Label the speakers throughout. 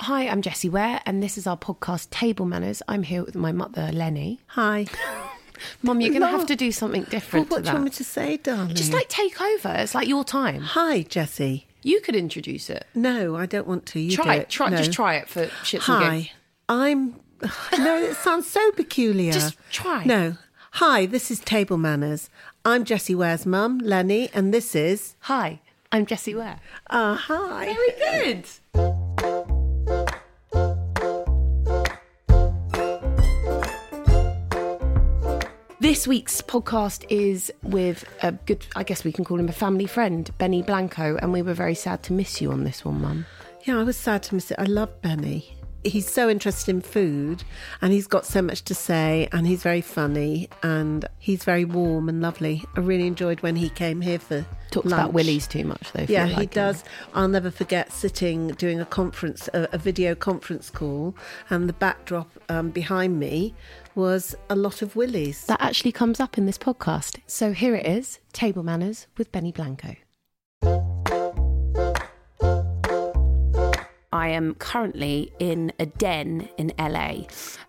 Speaker 1: Hi, I'm Jessie Ware, and this is our podcast Table Manners. I'm here with my mother, Lennie.
Speaker 2: Hi.
Speaker 1: Mum, you're going to have to do something different
Speaker 2: what
Speaker 1: to
Speaker 2: do you want me to say, darling?
Speaker 1: Just like take over. It's like your time.
Speaker 2: Hi, Jessie.
Speaker 1: You could introduce it.
Speaker 2: No, I don't want to. You
Speaker 1: try
Speaker 2: do
Speaker 1: it. Try,
Speaker 2: No.
Speaker 1: Just try it for shits and
Speaker 2: Hi,
Speaker 1: gigs.
Speaker 2: I'm. No, it sounds so peculiar.
Speaker 1: Just try.
Speaker 2: No. Hi, this is Table Manners. I'm Jessie Ware's mum, Lennie, and this is.
Speaker 1: Hi, I'm Jessie Ware.
Speaker 2: Ah, hi.
Speaker 1: Very good. This week's podcast is with a good, I guess we can call him a family friend, Benny Blanco, and we were very sad to miss you on this one, Mum.
Speaker 2: Yeah, I was sad to miss it. I love Benny. He's so interested in food and he's got so much to say and he's very funny and he's very warm and lovely. I really enjoyed when he came here for
Speaker 1: Talks
Speaker 2: lunch.
Speaker 1: about willies too much, though.
Speaker 2: Yeah,
Speaker 1: feel
Speaker 2: he
Speaker 1: like,
Speaker 2: does. I'll never forget sitting doing a conference, a, a video conference call, and the backdrop um, behind me was a lot of willies.
Speaker 1: That actually comes up in this podcast. So here it is Table Manners with Benny Blanco. I am currently in a den in LA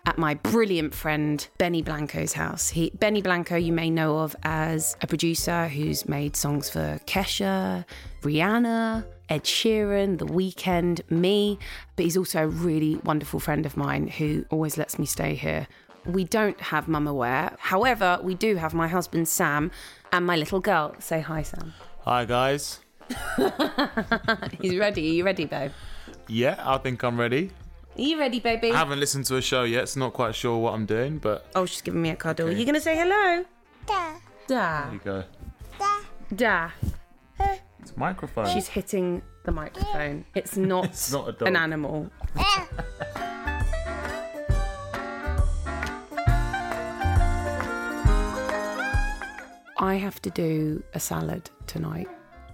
Speaker 1: at my brilliant friend Benny Blanco's house. He, Benny Blanco, you may know of as a producer who's made songs for Kesha, Rihanna, Ed Sheeran, The Weeknd, me, but he's also a really wonderful friend of mine who always lets me stay here. We don't have Mum Aware. However, we do have my husband Sam and my little girl. Say hi, Sam.
Speaker 3: Hi guys.
Speaker 1: He's ready. Are you ready, babe?
Speaker 3: Yeah, I think I'm ready.
Speaker 1: Are you ready, baby?
Speaker 3: I haven't listened to a show yet, so not quite sure what I'm doing, but
Speaker 1: Oh, she's giving me a cuddle.
Speaker 3: Okay.
Speaker 1: You gonna say hello?
Speaker 4: Da,
Speaker 1: Da.
Speaker 3: there you go.
Speaker 1: Da.
Speaker 3: It's microphone.
Speaker 1: She's hitting the microphone. It's not,
Speaker 3: It's not a dog.
Speaker 1: an animal. I have to do a salad tonight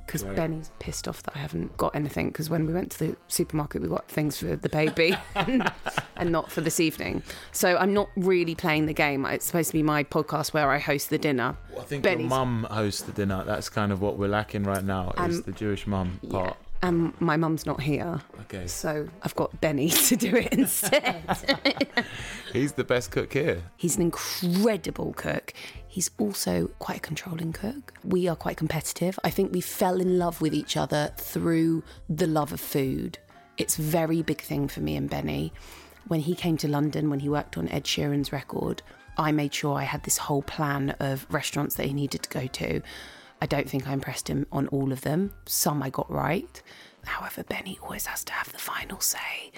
Speaker 1: because
Speaker 3: Great.
Speaker 1: Benny's pissed off that I haven't got anything. Because when we went to the supermarket, we got things for the baby and, and not for this evening. So I'm not really playing the game. It's supposed to be my podcast where I host the dinner.
Speaker 3: I think
Speaker 1: Benny's-
Speaker 3: your mum hosts the dinner. That's kind of what we're lacking right now. Is
Speaker 1: Um,
Speaker 3: the Jewish mum part?
Speaker 1: And my mum's not here.
Speaker 3: Okay.
Speaker 1: So I've got Benny to do it instead.
Speaker 3: He's the best cook here.
Speaker 1: He's an incredible cook. He's also quite a controlling cook. We are quite competitive. I think we fell in love with each other through the love of food. It's a very big thing for me and Benny. When he came to London, when he worked on Ed Sheeran's record, I made sure I had this whole plan of restaurants that he needed to go to. I don't think I impressed him on all of them. Some I got right. However, Benny always has to have the final say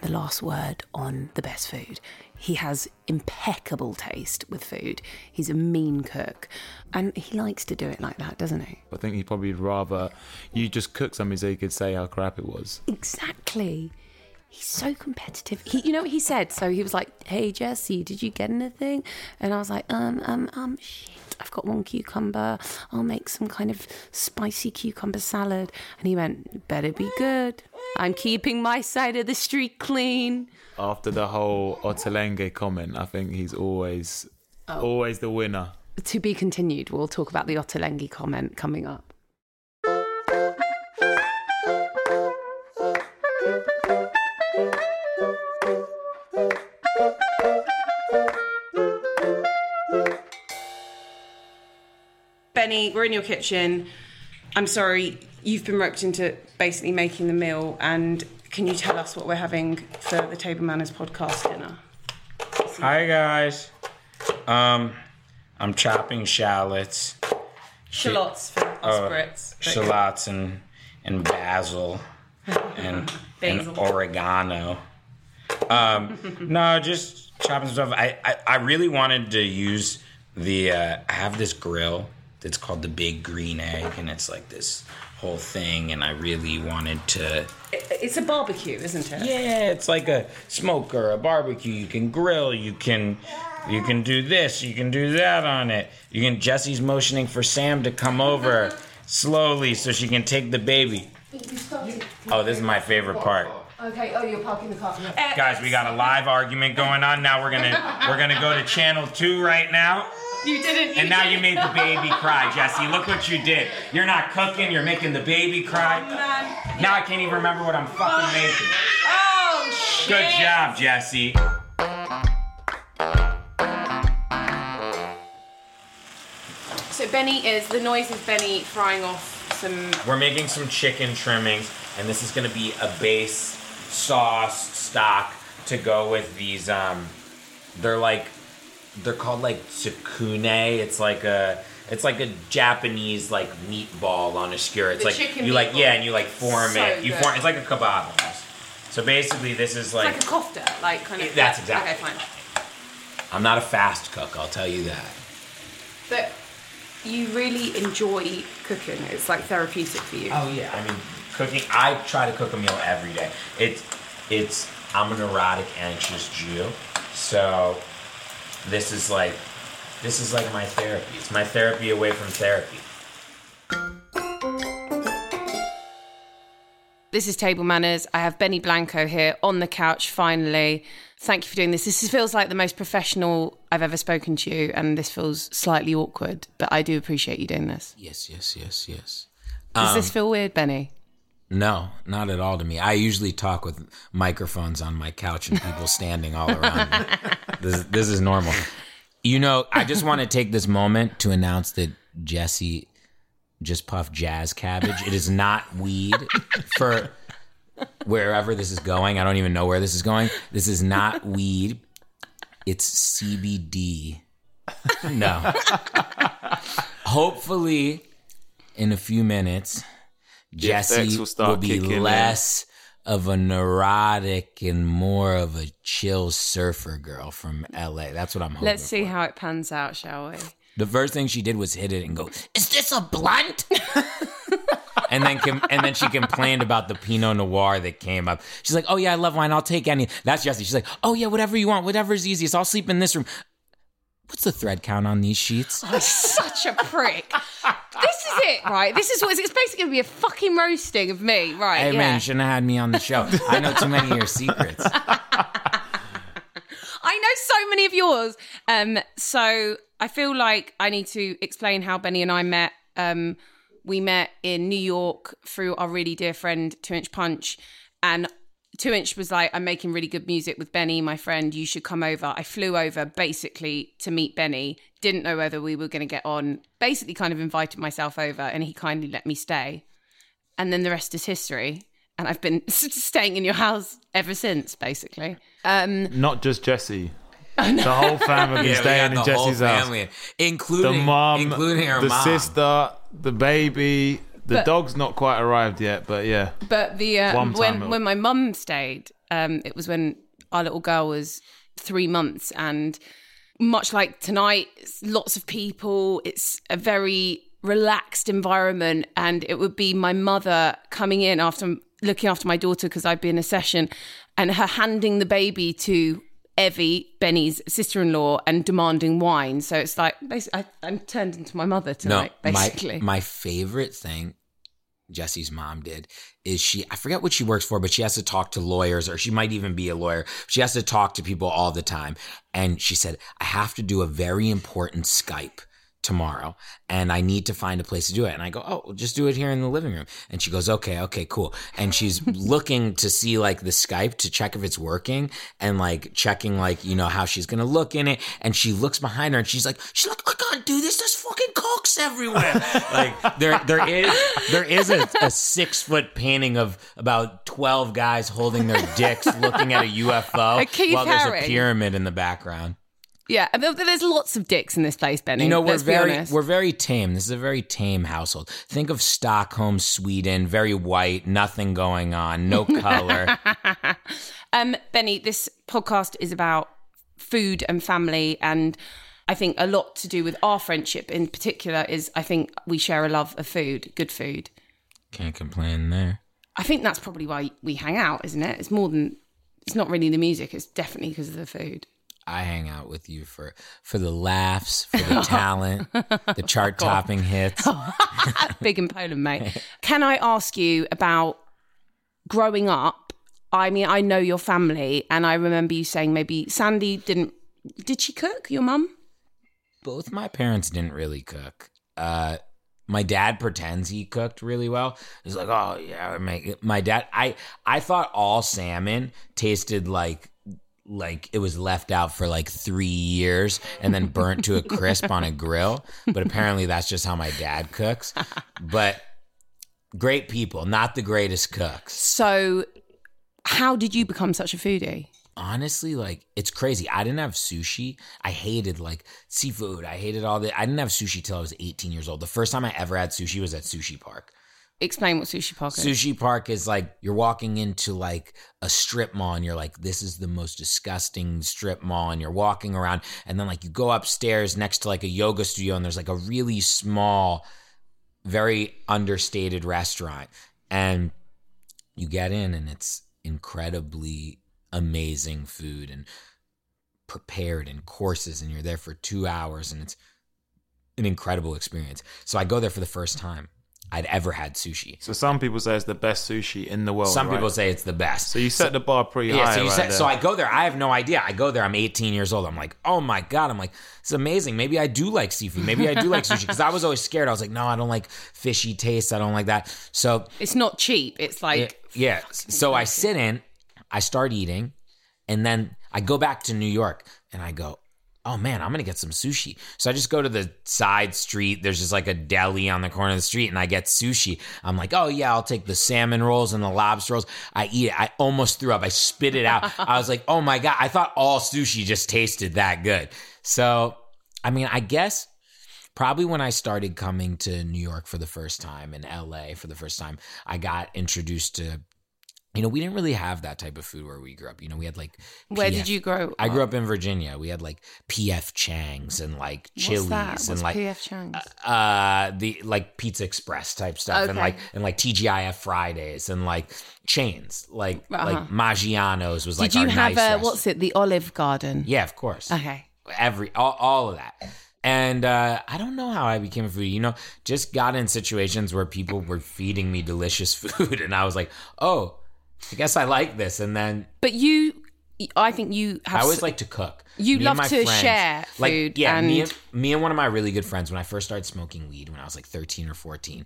Speaker 1: the last word on the best food. He has impeccable taste with food. He's a mean cook. And he likes to do it like that, doesn't he?
Speaker 3: I think he'd probably rather you just cook something so he could say how crap it was.
Speaker 1: Exactly. He's so competitive. He, you know what he said? So he was like, "Hey Jessie, did you get anything?" And I was like, "Um, um, um, shit. I've got one cucumber. I'll make some kind of spicy cucumber salad." And he went, "Better be good. I'm keeping my side of the street clean."
Speaker 3: After the whole Ottolenghi comment, I think he's always
Speaker 1: Oh.
Speaker 3: always the winner.
Speaker 1: To be continued. We'll talk about the Ottolenghi comment coming up. Benny, we're in your kitchen. I'm sorry, you've been roped into basically making the meal, and can you tell us what we're having for the Table Manners podcast dinner?
Speaker 5: Hi guys. Um, I'm chopping shallots,
Speaker 1: Shallots for us
Speaker 5: uh,
Speaker 1: Brits.
Speaker 5: shallots and and basil and and oregano. Um, no, just chopping stuff. I, I I really wanted to use the. Uh, I have this grill that's called the Big Green Egg, and it's like this whole thing. And I really wanted to.
Speaker 1: It's a barbecue, isn't it?
Speaker 5: Yeah, it's like a smoker, a barbecue. You can grill. You can. You can do this, you can do that on it. You can Jessie's motioning for Sam to come over slowly so she can take the baby. Oh, this is my favorite part.
Speaker 1: Okay. Oh, you're parking the car.
Speaker 5: Guys, we got a live argument going on. Now we're gonna we're gonna go to channel two right now.
Speaker 1: You didn't.
Speaker 5: And now you made the baby cry, Jessie. Look what you did. You're not cooking, you're making the baby cry. Oh, Now I can't even remember what I'm fucking making.
Speaker 1: Oh shit.
Speaker 5: Good job, Jessie.
Speaker 1: So Benny is the noise is Benny frying off some.
Speaker 5: We're making some chicken trimmings, and this is gonna be a base sauce stock to go with these. Um, they're like, they're called like tsukune. It's like a, it's like a Japanese like meatball on a skewer. It's
Speaker 1: The
Speaker 5: like
Speaker 1: chicken
Speaker 5: you like
Speaker 1: meatball.
Speaker 5: yeah, and you like form
Speaker 1: So
Speaker 5: it. You
Speaker 1: good.
Speaker 5: form. It's like a kebab almost. So basically, this is
Speaker 1: It's
Speaker 5: like,
Speaker 1: like a kofta, like kind of.
Speaker 5: That's exactly.
Speaker 1: Okay, fine.
Speaker 5: I'm not a fast cook. I'll tell you that.
Speaker 1: But you really enjoy cooking. It's like therapeutic for you.
Speaker 5: Oh yeah, I mean, cooking. I try to cook a meal every day. It's, it's. I'm an erotic, anxious Jew, so this is like, this is like my therapy. It's my therapy away from therapy.
Speaker 1: This is Table Manners. I have Benny Blanco here on the couch finally. Thank you for doing this. This feels like the most professional I've ever spoken to you, and this feels slightly awkward, but I do appreciate you doing this.
Speaker 5: Yes, yes, yes, yes.
Speaker 1: Does this um, feel weird, Benny?
Speaker 5: No, not at all to me. I usually talk with microphones on my couch and people standing all around me. This, this is normal. You know, I just want to take this moment to announce that Jessie just puffed jazz cabbage. It is not weed for wherever this is going. I don't even know where this is going. This is not weed. It's CBD. No. Hopefully, in a few minutes,
Speaker 3: Jessie will
Speaker 5: will, be less of a neurotic and more of a chill surfer girl from LA. That's what I'm hoping.
Speaker 1: Let's see
Speaker 5: for.
Speaker 1: how it pans out, shall we?
Speaker 5: The first thing she did was hit it and go, "Is this a blunt?" and then com- and then she complained about the Pinot Noir that came up. She's like, "Oh yeah, I love wine. I'll take any." That's Jessie. She's like, "Oh yeah, whatever you want, whatever's easiest. I'll sleep in this room." What's the thread count on these sheets?
Speaker 1: I'm Such a prick. this is it, right? This is what it's basically going to be a fucking roasting of me, right?
Speaker 5: Hey
Speaker 1: yeah.
Speaker 5: man, you shouldn't have had me on the show. I know too many of your secrets.
Speaker 1: I know so many of yours. Um, so I feel like I need to explain how Benny and I met. Um, we met in New York through our really dear friend Two Inch Punch, and Two Inch was like, "I'm making really good music with Benny, my friend. You should come over." I flew over basically to meet Benny. Didn't know whether we were going to get on. Basically, kind of invited myself over, and he kindly let me stay. And then the rest is history. And I've been staying in your house ever since, basically. Um,
Speaker 3: Not just Jessie. The whole family
Speaker 5: Yeah,
Speaker 3: staying in
Speaker 5: the
Speaker 3: Jessie's house.
Speaker 5: family,
Speaker 3: The mom,
Speaker 5: including her
Speaker 3: the
Speaker 5: mom.
Speaker 3: sister, the baby. The
Speaker 1: But-
Speaker 3: dog's not quite arrived yet, but yeah.
Speaker 1: But the uh,
Speaker 3: One
Speaker 1: when
Speaker 3: it'll-
Speaker 1: when my mum stayed, um, it was when our little girl was three months, and much like tonight, lots of people. It's a very relaxed environment, and it would be my mother coming in after looking after my daughter because I'd be in a session, and her handing the baby to. Evie, Benny's sister-in-law, and demanding wine. So it's like basically, I, I'm turned into my mother tonight. basically,
Speaker 5: My, my favorite thing Jessie's mom did is she I forget what she works for, but she has to talk to lawyers or she might even be a lawyer. She has to talk to people all the time. And she said, I have to do a very important Skype tomorrow and I need to find a place to do it. And I go, Oh, well, just do it here in the living room. And she goes, Okay, okay, cool. And she's looking to see like the Skype to check if it's working and like checking like, you know, how she's gonna look in it. And she looks behind her and she's like, she's like, I can't do this. There's fucking cocks everywhere. like there there is there is a, a six foot painting of about twelve guys holding their dicks looking at a UFO while there's a pyramid in the background.
Speaker 1: Yeah. There's lots of dicks in this place, Benny.
Speaker 5: You know, we're very we're very tame. This is a very tame household. Think of Stockholm, Sweden, very white, nothing going on, no color.
Speaker 1: Um, Benny, this podcast is about food and family, and I think a lot to do with our friendship in particular is I think we share a love of food, good food.
Speaker 5: Can't complain there.
Speaker 1: I think that's probably why we hang out, isn't it? It's more than it's not really the music, it's definitely because of the food.
Speaker 5: I hang out with you for for the laughs, for the talent, the chart topping hits.
Speaker 1: Big in Poland, mate. Can I ask you about growing up? I mean, I know your family, and I remember you saying maybe Sandy didn't. Did she cook? Your mum?
Speaker 5: Both my parents didn't really cook. Uh, my dad pretends he cooked really well. He's like, "Oh yeah, it." My dad, I I thought all salmon tasted like like it was left out for like three years and then burnt to a crisp on a grill. But apparently that's just how my dad cooks. But great people, not the greatest cooks.
Speaker 1: So, how did you become such a foodie?
Speaker 5: honestly like it's crazy i didn't have sushi i hated like seafood i hated all the i didn't have sushi till i was 18 years old the first time i ever had sushi was at sushi park
Speaker 1: Explain what sushi park is.
Speaker 5: sushi park is like you're walking into like a strip mall and you're like this is the most disgusting strip mall and you're walking around and then like you go upstairs next to like a yoga studio and there's like a really small very understated restaurant and you get in and it's incredibly amazing food and prepared and courses and you're there for 2 hours and it's an incredible experience so i go there for the first time i'd ever had sushi
Speaker 3: So some people say it's the best sushi in the world.
Speaker 5: some
Speaker 3: right?
Speaker 5: people say it's the best
Speaker 3: So you set the bar pretty
Speaker 5: yeah,
Speaker 3: high.
Speaker 5: so you
Speaker 3: right
Speaker 5: said,
Speaker 3: there.
Speaker 5: so I go there. I have no idea. I go there. I'm 18 years old. I'm like, oh my god. I'm like, it's amazing. Maybe I do like seafood. Maybe I do like sushi because I was always scared. I was like, no, I don't like fishy taste. I don't like that. So
Speaker 1: It's not cheap. It's like
Speaker 5: yeah. So I sit in, I start eating, and then I go back to New York and I go, oh man, I'm gonna get some sushi. So I just go to the side street. There's just like a deli on the corner of the street, and I get sushi. I'm like, oh yeah, I'll take the salmon rolls and the lobster rolls. I eat it. I almost threw up. I spit it out. I was like, oh my god, I thought all sushi just tasted that good. So I mean, I guess probably when I started coming to New York for the first time in LA for the first time, I got introduced to you know, we didn't really have that type of food where we grew up. You know, we had like
Speaker 1: Where did you grow up?
Speaker 5: I grew
Speaker 1: up?
Speaker 5: in Virginia. We had like PF Chang's and like
Speaker 1: What's
Speaker 5: Chili's
Speaker 1: that?
Speaker 5: and
Speaker 1: What's
Speaker 5: like
Speaker 1: PF Chang's?
Speaker 5: uh the like Pizza Express type stuff and like and like TGIF Fridays and like chains like
Speaker 1: Uh-huh.
Speaker 5: like Maggiano's was like
Speaker 1: Did you
Speaker 5: our
Speaker 1: have
Speaker 5: nice
Speaker 1: a what's it? The Olive Garden.
Speaker 5: Yeah, of course
Speaker 1: Okay.
Speaker 5: every all, all of that and uh, i don't know how i became a foodie you know just got in situations where people were feeding me delicious food and i was like oh i guess i like this and then
Speaker 1: But you, I think you have.
Speaker 5: i always
Speaker 1: s-
Speaker 5: like to cook
Speaker 1: You
Speaker 5: Me
Speaker 1: love
Speaker 5: my
Speaker 1: to share
Speaker 5: like
Speaker 1: food
Speaker 5: yeah me
Speaker 1: and-
Speaker 5: and me and one of my really good friends when i first started smoking weed when i was like 13 or 14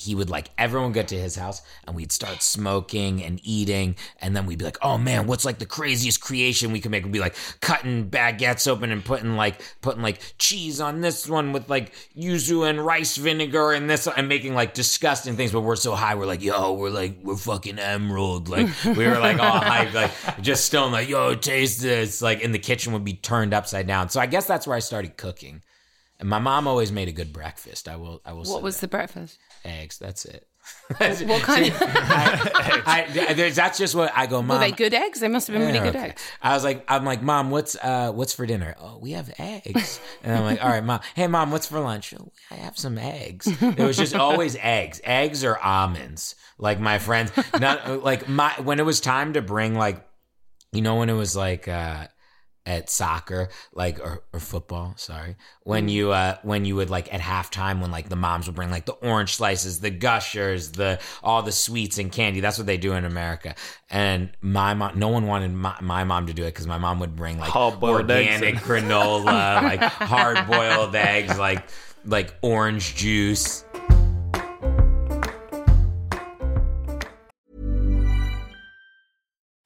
Speaker 5: he would like everyone get to his house and we'd start smoking and eating and then we'd be like oh man what's like the craziest creation we could make? We'd be like cutting baguettes open and putting like putting like cheese on this one with like yuzu and rice vinegar and this and making like disgusting things. But we're so high we're like yo we're like we're fucking Emeril. Like we were like all hyped like just stoned like yo taste this. Like in the kitchen would be turned upside down. So i guess that's where i started cooking. And my mom always made a good breakfast i will i will say
Speaker 1: What was
Speaker 5: that.
Speaker 1: the breakfast?
Speaker 5: Eggs. That's it.
Speaker 1: What kind of?
Speaker 5: I, I, there's- that's just what I go, mom.
Speaker 1: Were they good eggs? They must have been really good
Speaker 5: okay.
Speaker 1: eggs.
Speaker 5: I was like, I'm like, mom, what's uh, what's for dinner? Oh, we have eggs. And I'm like, all right, mom. Hey, mom, what's for lunch? Oh, I have some eggs. It was just always eggs, eggs or almonds. Like my friends, not like my when it was time to bring like, you know, when it was like. uh at soccer like or, or football sorry when you uh when you would like at halftime when like the moms would bring like the orange slices the gushers the all the sweets and candy. That's what they do in america. And my mom no one wanted my, my mom to do it because my mom would bring like
Speaker 3: Hard-boiled eggs.
Speaker 5: organic
Speaker 3: and-
Speaker 5: granola like hard boiled eggs like like orange juice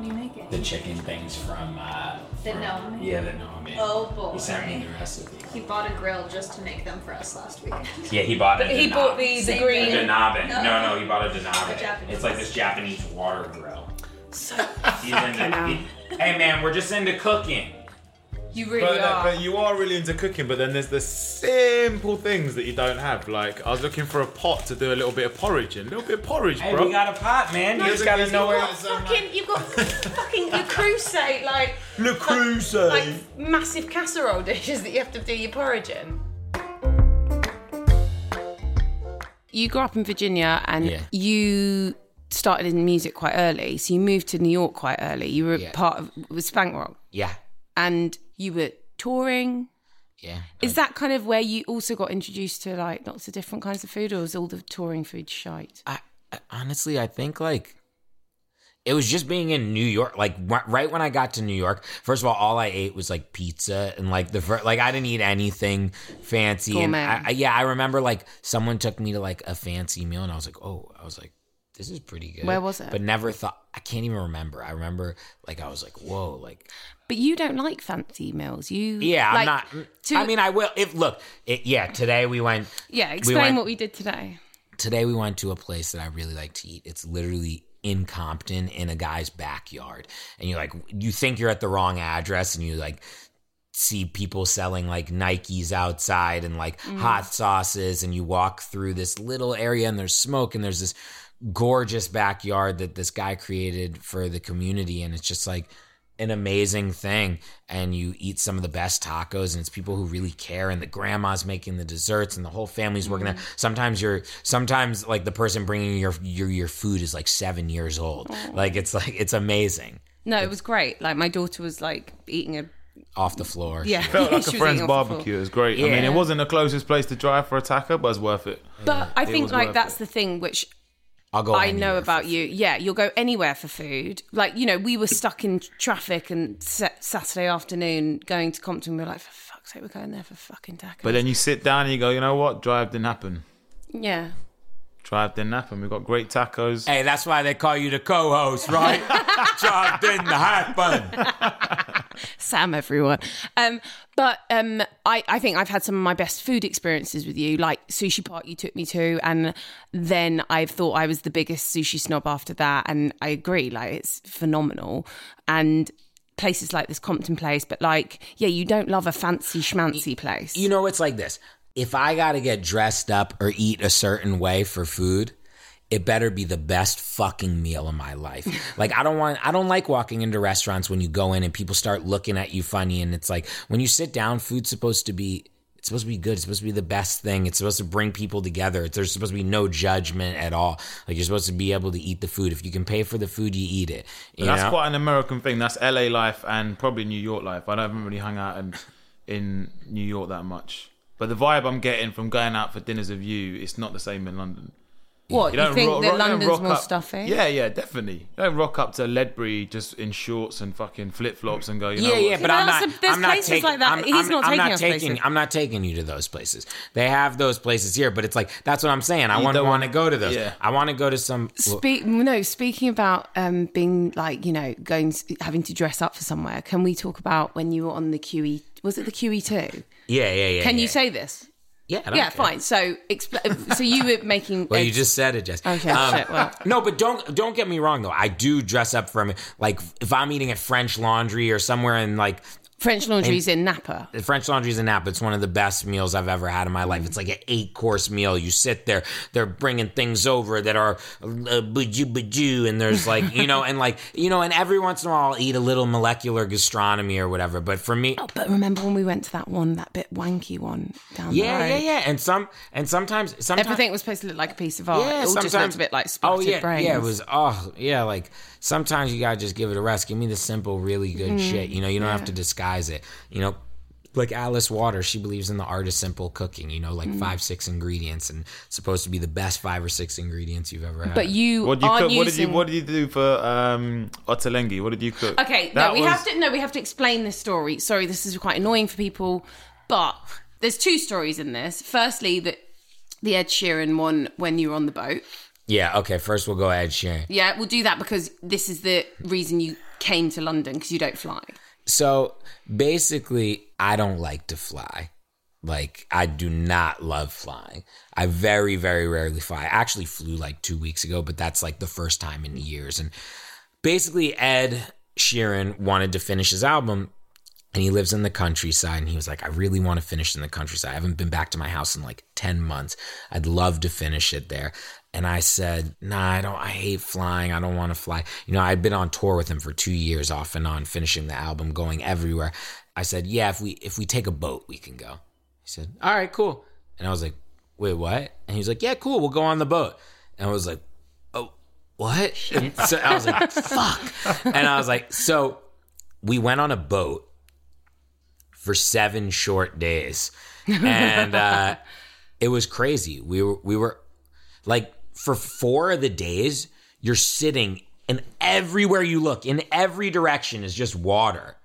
Speaker 4: What are you making?
Speaker 5: The chicken things from. Uh,
Speaker 4: The
Speaker 5: from-
Speaker 4: gnome?
Speaker 5: Yeah, the gnome. man.
Speaker 4: Oh, boy.
Speaker 5: He sent me the recipe.
Speaker 4: He bought a grill just to make them for us last weekend.
Speaker 5: Yeah, he bought.
Speaker 4: But
Speaker 5: a
Speaker 4: he
Speaker 5: Denab-
Speaker 4: bought the- the green-
Speaker 5: thing. Denabe.
Speaker 4: No.
Speaker 5: No, no, he bought a
Speaker 4: The
Speaker 5: Denabe.
Speaker 4: Japanese.
Speaker 5: It's like this Japanese water grill.
Speaker 1: So
Speaker 5: He's into, he- hey man, we're just into cooking.
Speaker 1: You really
Speaker 3: But, uh,
Speaker 1: are.
Speaker 3: but you are really into cooking, but then there's the simple things that you don't have. Like I was looking for a pot to do a little bit of porridge in. A little bit of porridge,
Speaker 5: Hey,
Speaker 3: bro.
Speaker 5: we got a pot, man. you just gotta know where.
Speaker 3: got
Speaker 1: fucking, you've got fucking your crusade, like
Speaker 3: Le Creuset.
Speaker 1: like massive casserole dishes that you have to do your porridge in. You grew up in Virginia and
Speaker 5: Yeah.
Speaker 1: you started in music quite early. So you moved to New York quite early. You were
Speaker 5: Yeah.
Speaker 1: part of was Spank Rock
Speaker 5: Yeah,
Speaker 1: and you were touring.
Speaker 5: yeah.
Speaker 1: Is that kind of where you also got introduced to like lots of different kinds of food, or was all the touring food shite?
Speaker 5: I, I honestly, I think like it was just being in New York. Like right when I got to New York, first of all, all I ate was like pizza and like the first, like I didn't eat anything fancy. And
Speaker 1: Gourmet.
Speaker 5: I, I, yeah, I remember like someone took me to like a fancy meal, and I was like, oh, I was like. This is pretty good.
Speaker 1: Where was it?
Speaker 5: But never thought. I can't even remember. I remember, like, I was like, "Whoa!" Like,
Speaker 1: But you don't like fancy meals. You
Speaker 5: yeah,
Speaker 1: like,
Speaker 5: I'm not.
Speaker 1: to-
Speaker 5: I mean, I will. If look, it, yeah. Today we went.
Speaker 1: yeah.
Speaker 5: we
Speaker 1: Explain
Speaker 5: went-
Speaker 1: what we did today.
Speaker 5: today we went to a place that I really like to eat. It's literally in Compton in a guy's backyard. And you're like you think you're at the wrong address and you like see people selling like Nikes outside and like mm. hot sauces and you walk through this little area and there's smoke and there's this gorgeous backyard that this guy created for the community and it's just like an amazing thing and you eat some of the best tacos and it's people who really care and the grandma's making the desserts and the whole family's working there mm-hmm. sometimes you're sometimes like the person bringing your your your food is like 7 years old like it's like it's amazing
Speaker 1: No, it was great. Like my daughter was like eating a
Speaker 5: off the floor
Speaker 1: yeah.
Speaker 3: Felt like a friend's
Speaker 1: eating off the floor.
Speaker 3: barbecue. It was great. I mean, it wasn't the closest place to drive for a taco, but it's worth it.
Speaker 1: But I think like that's
Speaker 3: it.
Speaker 1: the thing which
Speaker 5: I'll go
Speaker 1: I know about you. Yeah, you'll go anywhere for food. Like you know, we were stuck in traffic and sa- Saturday afternoon going to Compton. We were like, for fuck's sake, we're going there for fucking tacos.
Speaker 3: But then you sit down and you go, you know what? Drive didn't happen.
Speaker 1: yeah.
Speaker 3: Drive didn't happen. We've got great tacos.
Speaker 5: Hey, that's why they call you the co-host, right? Job didn't happen.
Speaker 1: Sam, everyone. Um, but um, I, I think I've had some of my best food experiences with you, like Sushi Park you took me to, and then I thought I was the biggest sushi snob after that, and I agree, like it's phenomenal, and places like this Compton place, but like, yeah, you don't love a fancy schmancy place.
Speaker 5: You know, it's like this. If I got to get dressed up or eat a certain way for food, it better be the best fucking meal of my life. like I don't want I don't like walking into restaurants when you go in and people start looking at you funny and it's like when you sit down food's supposed to be it's supposed to be good. It's supposed to be the best thing. It's supposed to bring people together. There's supposed to be no judgment at all. Like you're supposed to be able to eat the food. If you can pay for the food, you eat it. You
Speaker 3: That's quite an American thing. That's LA life and probably New York life. I haven't really hung out in, in New York that much. But the vibe I'm getting from going out for dinners with you, it's not the same in London.
Speaker 1: what you,
Speaker 3: don't
Speaker 1: think
Speaker 3: ro-
Speaker 1: that
Speaker 3: ro- you don't
Speaker 1: London's
Speaker 3: rock
Speaker 1: more
Speaker 3: up-
Speaker 1: stuffy?
Speaker 3: Yeah, yeah, definitely. You don't rock up to Ledbury just in shorts and fucking flip flops and go, you know
Speaker 5: yeah,
Speaker 3: what?
Speaker 5: yeah, but
Speaker 1: but
Speaker 5: I'm not.
Speaker 1: a- there's
Speaker 5: I'm not
Speaker 1: places
Speaker 5: taking.
Speaker 1: like that.
Speaker 5: I'm,
Speaker 1: He's
Speaker 5: I'm-
Speaker 1: not
Speaker 5: I'm
Speaker 1: taking
Speaker 5: not taking. I'm not taking you to those places. They have those places here, but it's like that's what I'm saying. I
Speaker 3: You
Speaker 5: want
Speaker 3: don't
Speaker 5: want to
Speaker 3: wanna-
Speaker 5: go to those.
Speaker 3: yeah.
Speaker 5: I want to go to some.
Speaker 1: Speak, no, speaking about um, being like, you know, going, having to dress up for somewhere, can we talk about when you were on the QE? Was it the QE2?
Speaker 5: Yeah, yeah, yeah.
Speaker 1: Can
Speaker 5: yeah.
Speaker 1: you say this?
Speaker 5: Yeah,
Speaker 1: Yeah,
Speaker 5: care.
Speaker 1: fine. So, expl- so you were making.
Speaker 5: Well, you just said it, Jess.
Speaker 1: Okay,
Speaker 5: Um,
Speaker 1: shit, well.
Speaker 5: no, but don't don't get me wrong though. I do dress up for me. Like if I'm eating at French Laundry or somewhere in like
Speaker 1: French Laundry's in Napa.
Speaker 5: The French Laundry's in Napa. It's one of the best meals I've ever had in my life. It's like an eight course meal. You sit there, they're bringing things over that are uh, bujoo, and there's like you know, and like you know, and every once in a while I'll eat a little molecular gastronomy or whatever. But for me,
Speaker 1: Oh, but remember when we went to that one, that bit wanky one down there.
Speaker 5: yeah,
Speaker 1: the road?
Speaker 5: yeah, yeah, yeah. and some and sometimes sometimes
Speaker 1: Everything was supposed to look like a piece of art.
Speaker 5: Yeah,
Speaker 1: it all just
Speaker 5: sometimes
Speaker 1: looked a bit like
Speaker 5: oh
Speaker 1: splattered
Speaker 5: yeah,
Speaker 1: brains.
Speaker 5: yeah. It was oh yeah, like sometimes you gotta just give it a rest. Give me the simple, really good
Speaker 1: Mm-hmm.
Speaker 5: shit. You know, you don't have to disguise it. You know, like Alice Waters, she believes in the art of simple cooking. You know, like
Speaker 1: Mm.
Speaker 5: five, six ingredients, and supposed to be the best five or six ingredients you've ever had.
Speaker 1: But you
Speaker 3: What did you
Speaker 1: aren't
Speaker 3: cook? What did you
Speaker 1: using-
Speaker 3: What did you do for um, ottolenghi? What did you cook?
Speaker 1: Okay,
Speaker 3: That
Speaker 1: no, we
Speaker 3: was-
Speaker 1: have to no, we have to explain this story. Sorry, this is quite annoying for people, but there's two stories in this. Firstly, that the Ed Sheeran one when you were on the boat.
Speaker 5: yeah, okay. First, we'll go Ed Sheeran.
Speaker 1: Yeah, we'll do that because this is the reason you came to London because you don't fly.
Speaker 5: So basically, I don't like to fly. Like, I do not love flying. I very, very rarely fly. I actually flew like two weeks ago, but that's like the first time in years. And basically, Ed Sheeran wanted to finish his album and he lives in the countryside and he was like i really want to finish in the countryside i haven't been back to my house in like 10 months i'd love to finish it there and i said nah i don't i hate flying. I don't want to fly. You know i'd been on tour with him for two years off and on finishing the album going everywhere. I said yeah if we if we take a boat we can go. He said all right cool. And i was like wait what? And he was like yeah cool we'll go on the boat. And i was like oh what? So i was like fuck. And i was like so we went on a boat for seven short days, and uh, it was crazy. We were we were like for four of the days, you're sitting, and everywhere you look, in every direction, is just water.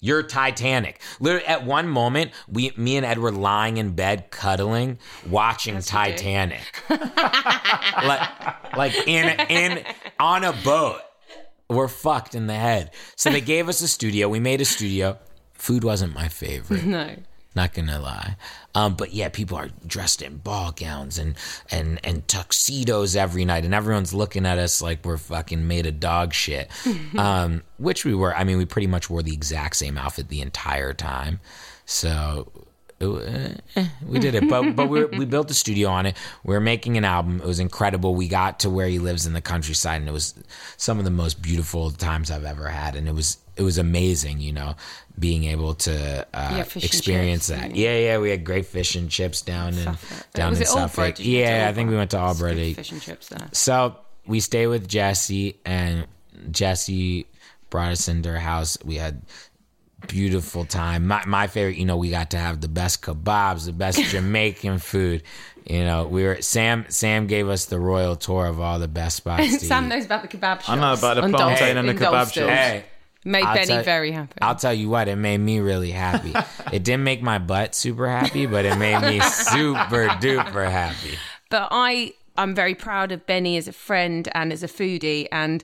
Speaker 5: You're Titanic. Literally, at one moment, we, me and Ed were lying in bed, cuddling, watching Titanic, like, like in in on a boat. We're fucked in the head. So they gave us a studio. We made a studio. Food wasn't my favorite.
Speaker 1: No.
Speaker 5: Not gonna lie, um, but yeah, people are dressed in ball gowns and and and tuxedos every night, and everyone's looking at us like we're fucking made of dog shit. um, which we were. I mean, we pretty much wore the exact same outfit the entire time. So eh, we did it, but but we we built a studio on it. We were making an album. It was incredible. We got to where he lives in the countryside, and it was some of the most beautiful times I've ever had. And it was it was amazing, you know, being able to uh,
Speaker 1: Yeah,
Speaker 5: experience that.
Speaker 1: and-
Speaker 5: Yeah, yeah, we had great fish and chips down in
Speaker 1: Suffolk.
Speaker 5: down
Speaker 1: was
Speaker 5: in
Speaker 1: it
Speaker 5: Suffolk.
Speaker 1: Did you go to
Speaker 5: Yeah, I think we went to
Speaker 1: It's
Speaker 5: Aldeburgh.
Speaker 1: Fish and chips there.
Speaker 5: So we stay with Jessie, and Jessie brought us into her house. We had beautiful time. My my favorite, you know, we got to have the best kebabs, the best Jamaican food. You know, we were Sam. Sam gave us the royal tour of all the best spots. to
Speaker 1: Sam
Speaker 5: eat.
Speaker 1: knows about the kebab shops.
Speaker 3: I know about the
Speaker 1: on
Speaker 3: plantain
Speaker 1: Dol-
Speaker 3: and the kebab
Speaker 1: Dalston.
Speaker 3: shops.
Speaker 5: Hey,
Speaker 1: Made
Speaker 5: I'll
Speaker 1: Benny
Speaker 5: tell-
Speaker 1: very happy.
Speaker 5: I'll tell you what, it made me really happy. it didn't make my butt super happy, but it made me super duper happy.
Speaker 1: but I I'm very proud of Benny as a friend and as a foodie and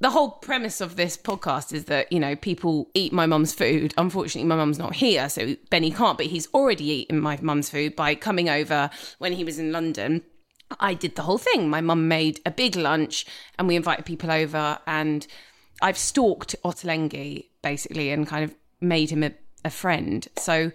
Speaker 1: the whole premise of this podcast is that you know people eat my mum's food. Unfortunately, my mum's not here, so Benny can't. But he's already eaten my mum's food by coming over when he was in London. I did the whole thing. My mum made a big lunch, and we invited people over. And I've stalked Ottolenghi basically, and kind of made him a, a friend. So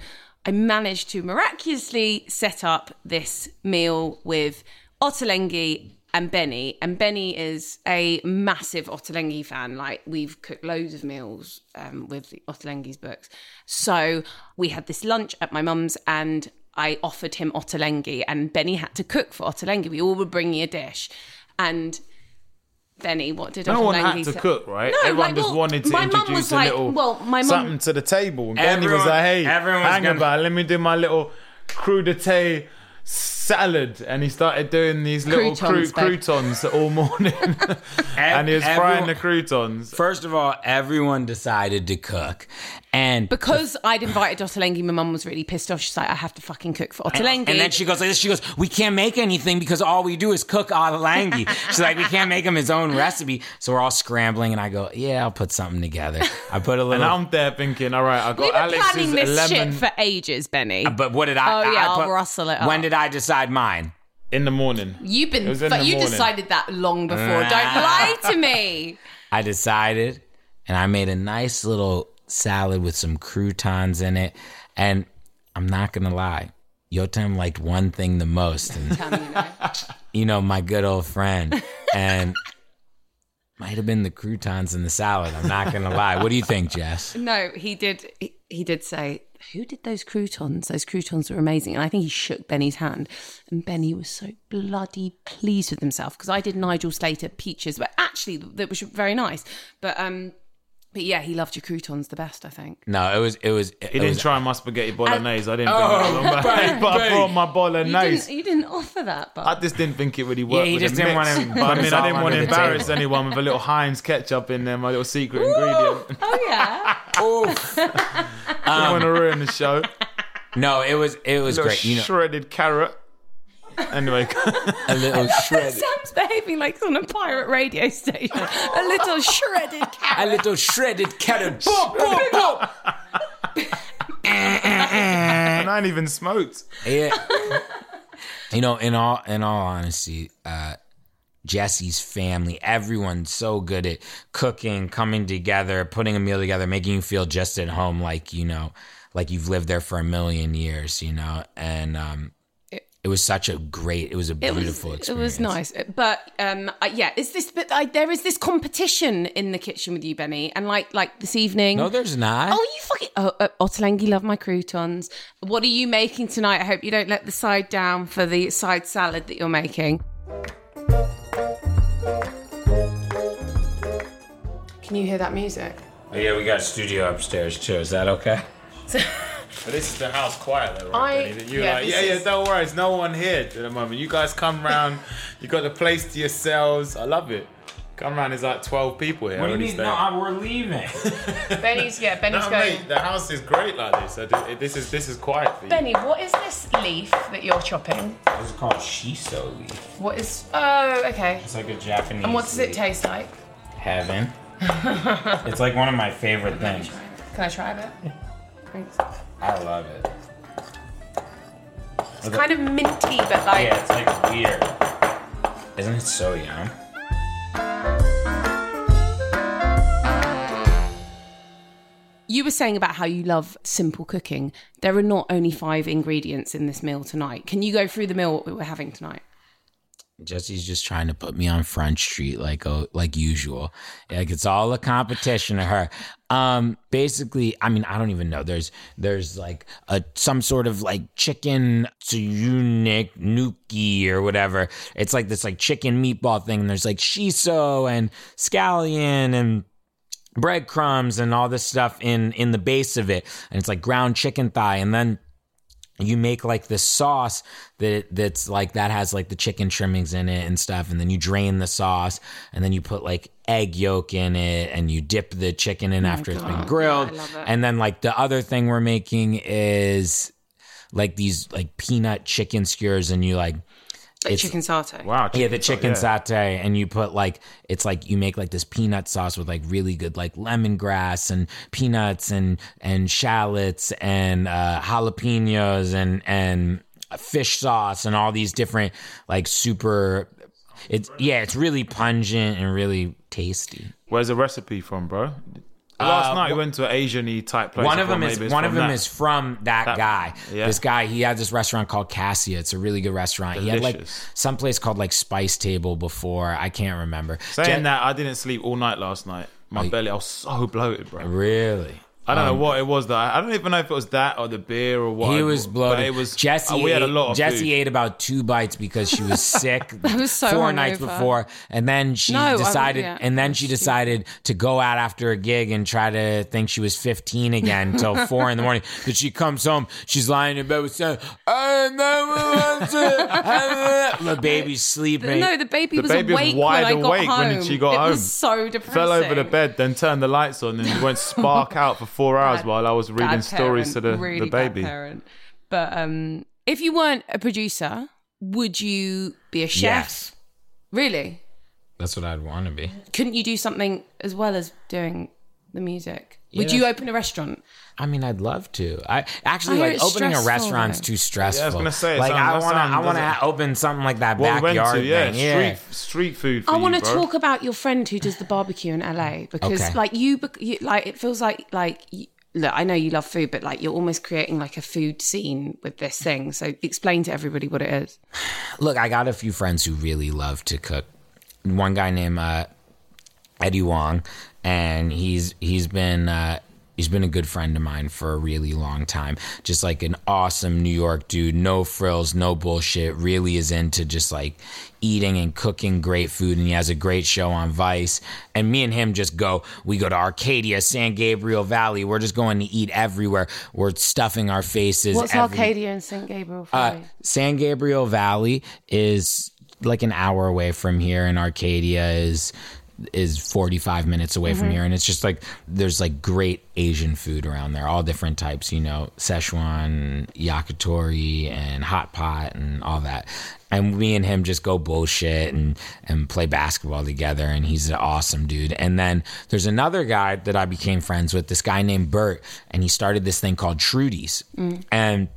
Speaker 1: I managed to miraculously set up this meal with Ottolenghi and Benny. And Benny is a massive Ottolenghi fan. Like we've cooked loads of meals um, with Ottolenghi's books. So we had this lunch at my mum's and I offered him Ottolenghi and Benny had to cook for Ottolenghi. We all were bringing a dish. And Benny, what did
Speaker 3: No one
Speaker 1: Ottolenghi
Speaker 3: had to
Speaker 1: say?
Speaker 3: cook, right?
Speaker 1: No,
Speaker 3: Everyone
Speaker 1: like,
Speaker 3: just
Speaker 1: well,
Speaker 3: wanted to
Speaker 1: my mum
Speaker 3: introduce
Speaker 1: was
Speaker 3: a
Speaker 1: like,
Speaker 3: little
Speaker 1: well, my mum-
Speaker 3: something to the table. And Benny was like, "Hey,
Speaker 5: everyone was
Speaker 3: hang
Speaker 5: gonna-
Speaker 3: about. Let me do my little crudité salad." And he started doing these little
Speaker 1: Croutons,
Speaker 3: cru- croutons all morning, and he was frying the croutons.
Speaker 5: First of all, everyone decided to cook, and
Speaker 1: Because I'd invited Ottolenghi, my mum was really pissed off. She's like, I have to fucking cook for Ottolenghi.
Speaker 5: And then she goes like this. She goes, "We can't make anything because all we do is cook Ottolenghi." She's like, "We can't make him his own recipe." So we're all scrambling, and I go, "Yeah, I'll put something together." I put a
Speaker 3: And
Speaker 5: little.
Speaker 3: I'm there thinking, "All right, I
Speaker 1: We've
Speaker 3: got
Speaker 1: been
Speaker 3: Alex's
Speaker 1: planning this
Speaker 3: lemon
Speaker 1: shit for ages, Benny.
Speaker 5: Uh, but what did I?
Speaker 1: Oh, yeah,
Speaker 5: I
Speaker 1: I'll rustle it
Speaker 5: When
Speaker 1: up.
Speaker 5: did I decide mine?
Speaker 3: in the morning."
Speaker 1: You've been,
Speaker 3: It was in
Speaker 1: but
Speaker 3: the
Speaker 1: you
Speaker 3: morning.
Speaker 1: decided that long before. Don't ah. lie to me.
Speaker 5: I decided, and I made a nice little salad with some croutons in it. And I'm not gonna lie, Yotam liked one thing the most, and
Speaker 1: you know.
Speaker 5: you know, my good old friend, and might have been the croutons in the salad. I'm not gonna lie. What do you think, Jess?
Speaker 1: No, he did. He, he did say, "Who did those croutons? Those croutons were amazing." And I think he shook Benny's hand, and Benny was so bloody pleased with himself because I did Nigel Slater peaches, but actually that was very nice. But um, but yeah, he loved your croutons the best. I think.
Speaker 5: No, it was it was. It
Speaker 3: He didn't
Speaker 5: was,
Speaker 3: try my spaghetti bolognese. I didn't
Speaker 5: Oh,
Speaker 3: bring it along, but,
Speaker 5: babe,
Speaker 3: I brought my
Speaker 1: You
Speaker 3: bolognese.
Speaker 1: didn't. You didn't offer that, but
Speaker 3: I just didn't think it really worked.
Speaker 5: he
Speaker 3: with
Speaker 5: just didn't
Speaker 3: mix.
Speaker 5: want to
Speaker 3: I mean, I didn't want to embarrass
Speaker 5: table.
Speaker 3: anyone with a little Heinz ketchup in there, my little secret ingredient.
Speaker 1: oh yeah.
Speaker 5: Oof.
Speaker 3: didn't want to um, ruin the show.
Speaker 5: No, it was it was
Speaker 3: little
Speaker 5: great. You know,
Speaker 3: shredded carrot. Anyway,
Speaker 5: A little shredded.
Speaker 1: Sam's behaving like it's on a pirate radio station. A little shredded
Speaker 5: cat.
Speaker 1: A
Speaker 5: little shredded carrot. Boom, boom, boom.
Speaker 3: and I ain't even smoked.
Speaker 5: Yeah. you know, in all in all honesty, uh Jessie's family, everyone's so good at cooking, coming together, putting a meal together, making you feel just at home, like you know, like you've lived there for a million years, you know. And um, it, was such a great, it was a
Speaker 1: It
Speaker 5: beautiful
Speaker 1: experience it was nice, but um, uh, yeah, is this? But I, there is this competition in the kitchen with you, Benny, and like like this evening.
Speaker 5: No, there's not.
Speaker 1: Oh, you fucking oh, uh, Ottolenghi love my croutons. What are you making tonight? I hope you don't let the side down for the side salad that you're making. Can you hear that music?
Speaker 5: Oh, yeah, we got a studio upstairs too. Is that okay?
Speaker 3: But this is the house quiet though,
Speaker 1: I-
Speaker 3: right? Benny? You're
Speaker 1: yeah,
Speaker 3: like,
Speaker 1: this
Speaker 3: yeah, yeah,
Speaker 1: is-
Speaker 3: don't worry, there's no one here at the moment. You guys come round, you got the place to yourselves. I love it. Come round, there's like 12 people here. already staying.
Speaker 5: we're leaving.
Speaker 1: Benny's yeah, Benny's
Speaker 3: No, mate, the house is great like this. I do- this is this is quiet for you.
Speaker 1: Benny, what is this leaf that you're chopping?
Speaker 5: This is called shiso leaf.
Speaker 1: What is? Oh, okay.
Speaker 5: It's like a Japanese.
Speaker 1: And what does it taste like?
Speaker 5: Heaven. it's like one of my favorite things.
Speaker 1: Can I try a bit? Thanks.
Speaker 5: I love it.
Speaker 1: It's kind of minty, but like
Speaker 5: Yeah, it's like weird. Isn't it so yum?
Speaker 1: You were saying about how you love simple cooking. There are not only five ingredients in this meal tonight. Can you go through the meal that we're having tonight?
Speaker 5: Jessie's just trying to put me on Front Street like oh, like usual. Like it's all a competition to her. Um basically, I mean, I don't even know. There's there's like a some sort of like chicken tsuyunik nuki or whatever. It's like this like chicken meatball thing and there's like shiso and scallion and breadcrumbs and all this stuff in in the base of it and it's like ground chicken thigh and then you make like this sauce that that's like that has like the chicken trimmings in it and stuff and then you drain the sauce and then you put like egg yolk in it and you dip the chicken in oh after it's been grilled
Speaker 1: love it.
Speaker 5: and then like the other thing we're making is like these like peanut chicken skewers and you like
Speaker 1: Like
Speaker 5: It's-
Speaker 1: chicken satay.
Speaker 3: Wow.
Speaker 5: yeah, the chicken
Speaker 3: yeah.
Speaker 5: satay, and you put like it's like you make like this peanut sauce with like really good like lemongrass and peanuts and and shallots and uh, jalapenos and and fish sauce and all these different like super. It's yeah, it's really pungent and really tasty.
Speaker 3: Where's the recipe from, bro? Last
Speaker 5: Uh,
Speaker 3: night we went to an Asian-y type place.
Speaker 5: one of them is one of
Speaker 3: from
Speaker 5: them
Speaker 3: that.
Speaker 5: is from that,
Speaker 3: That-
Speaker 5: guy.
Speaker 3: yeah.
Speaker 5: This guy, he had this restaurant called Cassia. It's a really good restaurant. He had like
Speaker 3: Delicious.
Speaker 5: some place called like Spice Table before. I can't remember.
Speaker 3: Saying
Speaker 5: Jen-
Speaker 3: that, I didn't sleep all night last night. My
Speaker 5: Oh,
Speaker 3: belly, I was so bloated, bro.
Speaker 5: really.
Speaker 3: I don't know what it was. That I don't even know if it was that or the beer or what.
Speaker 5: He was
Speaker 3: but
Speaker 5: bloated.
Speaker 3: It was
Speaker 5: Jessie.
Speaker 3: uh, we had a
Speaker 5: ate,
Speaker 3: lot of
Speaker 5: Jessie
Speaker 3: food.
Speaker 5: ate about two bites because she was sick.
Speaker 1: Was so
Speaker 5: four nights before, and then she
Speaker 1: No,
Speaker 5: decided,
Speaker 1: yeah,
Speaker 5: and then she decided to go out after a gig and try to think she was 15 again until four in the morning. Then she comes home, she's lying in bed with saying, "I never want to." The baby's sleeping.
Speaker 1: No, the baby
Speaker 3: The
Speaker 1: was
Speaker 3: baby was
Speaker 1: awake
Speaker 3: wide
Speaker 1: when I got
Speaker 3: awake
Speaker 1: home.
Speaker 3: when she got
Speaker 1: it
Speaker 3: home.
Speaker 1: was so depressing.
Speaker 3: Fell over the bed, then turned the lights on, and went spark out for four hours
Speaker 1: Bad-
Speaker 3: while I was reading
Speaker 1: bad
Speaker 3: stories to the,
Speaker 1: really
Speaker 3: the baby.
Speaker 1: Parent. But um, if you weren't a producer, would you be a chef?
Speaker 5: Yes,
Speaker 1: Really?
Speaker 5: that's what I'd want to be.
Speaker 1: Couldn't you do something as well as doing the music? Would you open a restaurant?
Speaker 5: I mean, I'd love to. I actually
Speaker 1: I
Speaker 5: like opening a
Speaker 1: stressful,
Speaker 5: restaunt's too stressful.
Speaker 3: Yeah, I was gonna say,
Speaker 5: like I want to, I want to open something like that
Speaker 3: What we
Speaker 5: backyard
Speaker 3: to, yeah,
Speaker 5: thing. Yeah,
Speaker 3: street street food. For
Speaker 1: I want to talk about your friend who does the barbecue in LA because,
Speaker 5: Okay.
Speaker 1: like, you, you, like, it feels like, like, you, look, I know you love food, but like, you're almost creating like a food scene with this thing. So, explain to everybody what it is.
Speaker 5: Look, I got a few friends who really love to cook. One guy named uh, Eddie Huang, and he's he's been uh, he's been a good friend of mine for a really long time. Just like an awesome New York dude, no frills, no bullshit. Really is into just like eating and cooking great food, and he has a great show on Vice. And me and him just go. We go to Arcadia, San Gabriel Valley. We're just going to eat everywhere. We're stuffing our faces.
Speaker 1: What's
Speaker 5: every-
Speaker 1: Arcadia and San Gabriel
Speaker 5: uh,
Speaker 1: Valley?
Speaker 5: San Gabriel Valley is like an hour away from here, and Arcadia is is 45 minutes away from mm-hmm. here and it's just like there's like great asian food around there all different types you know szechuan yakitori and hot pot and all that. And me and him just go bullshit and and play basketball together and he's an awesome dude. And then there's another guy that i became friends with this guy named bert and he started this thing called trudy's mm. and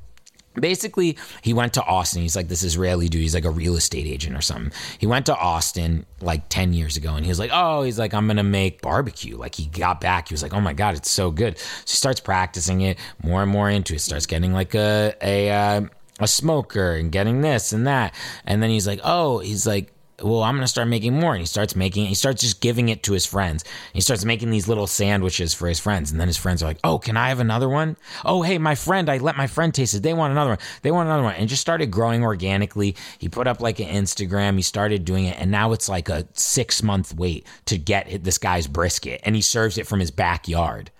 Speaker 5: basically he went to austin. He's like this israeli dude he's like a real estate agent or something. He went to austin like 10 years ago and he was like oh he's like i'm gonna make barbecue. Like he got back. He was like oh my god it's so good. So he starts practicing it more and more into it. Starts getting like a a uh, a smoker and getting this and that. And then he's like oh he's like well, I'm gonna start making more. And he starts making, he starts just giving it to his friends. He starts making these little sandwiches for his friends. And then his friends are like, oh, can I have another one? Oh, hey, my friend, I let my friend taste it. They want another one. They want another one. And just started growing organically. He put up like an Instagram. He started doing it. And now it's like a six month wait to get this guy's brisket. And he serves it from his backyard.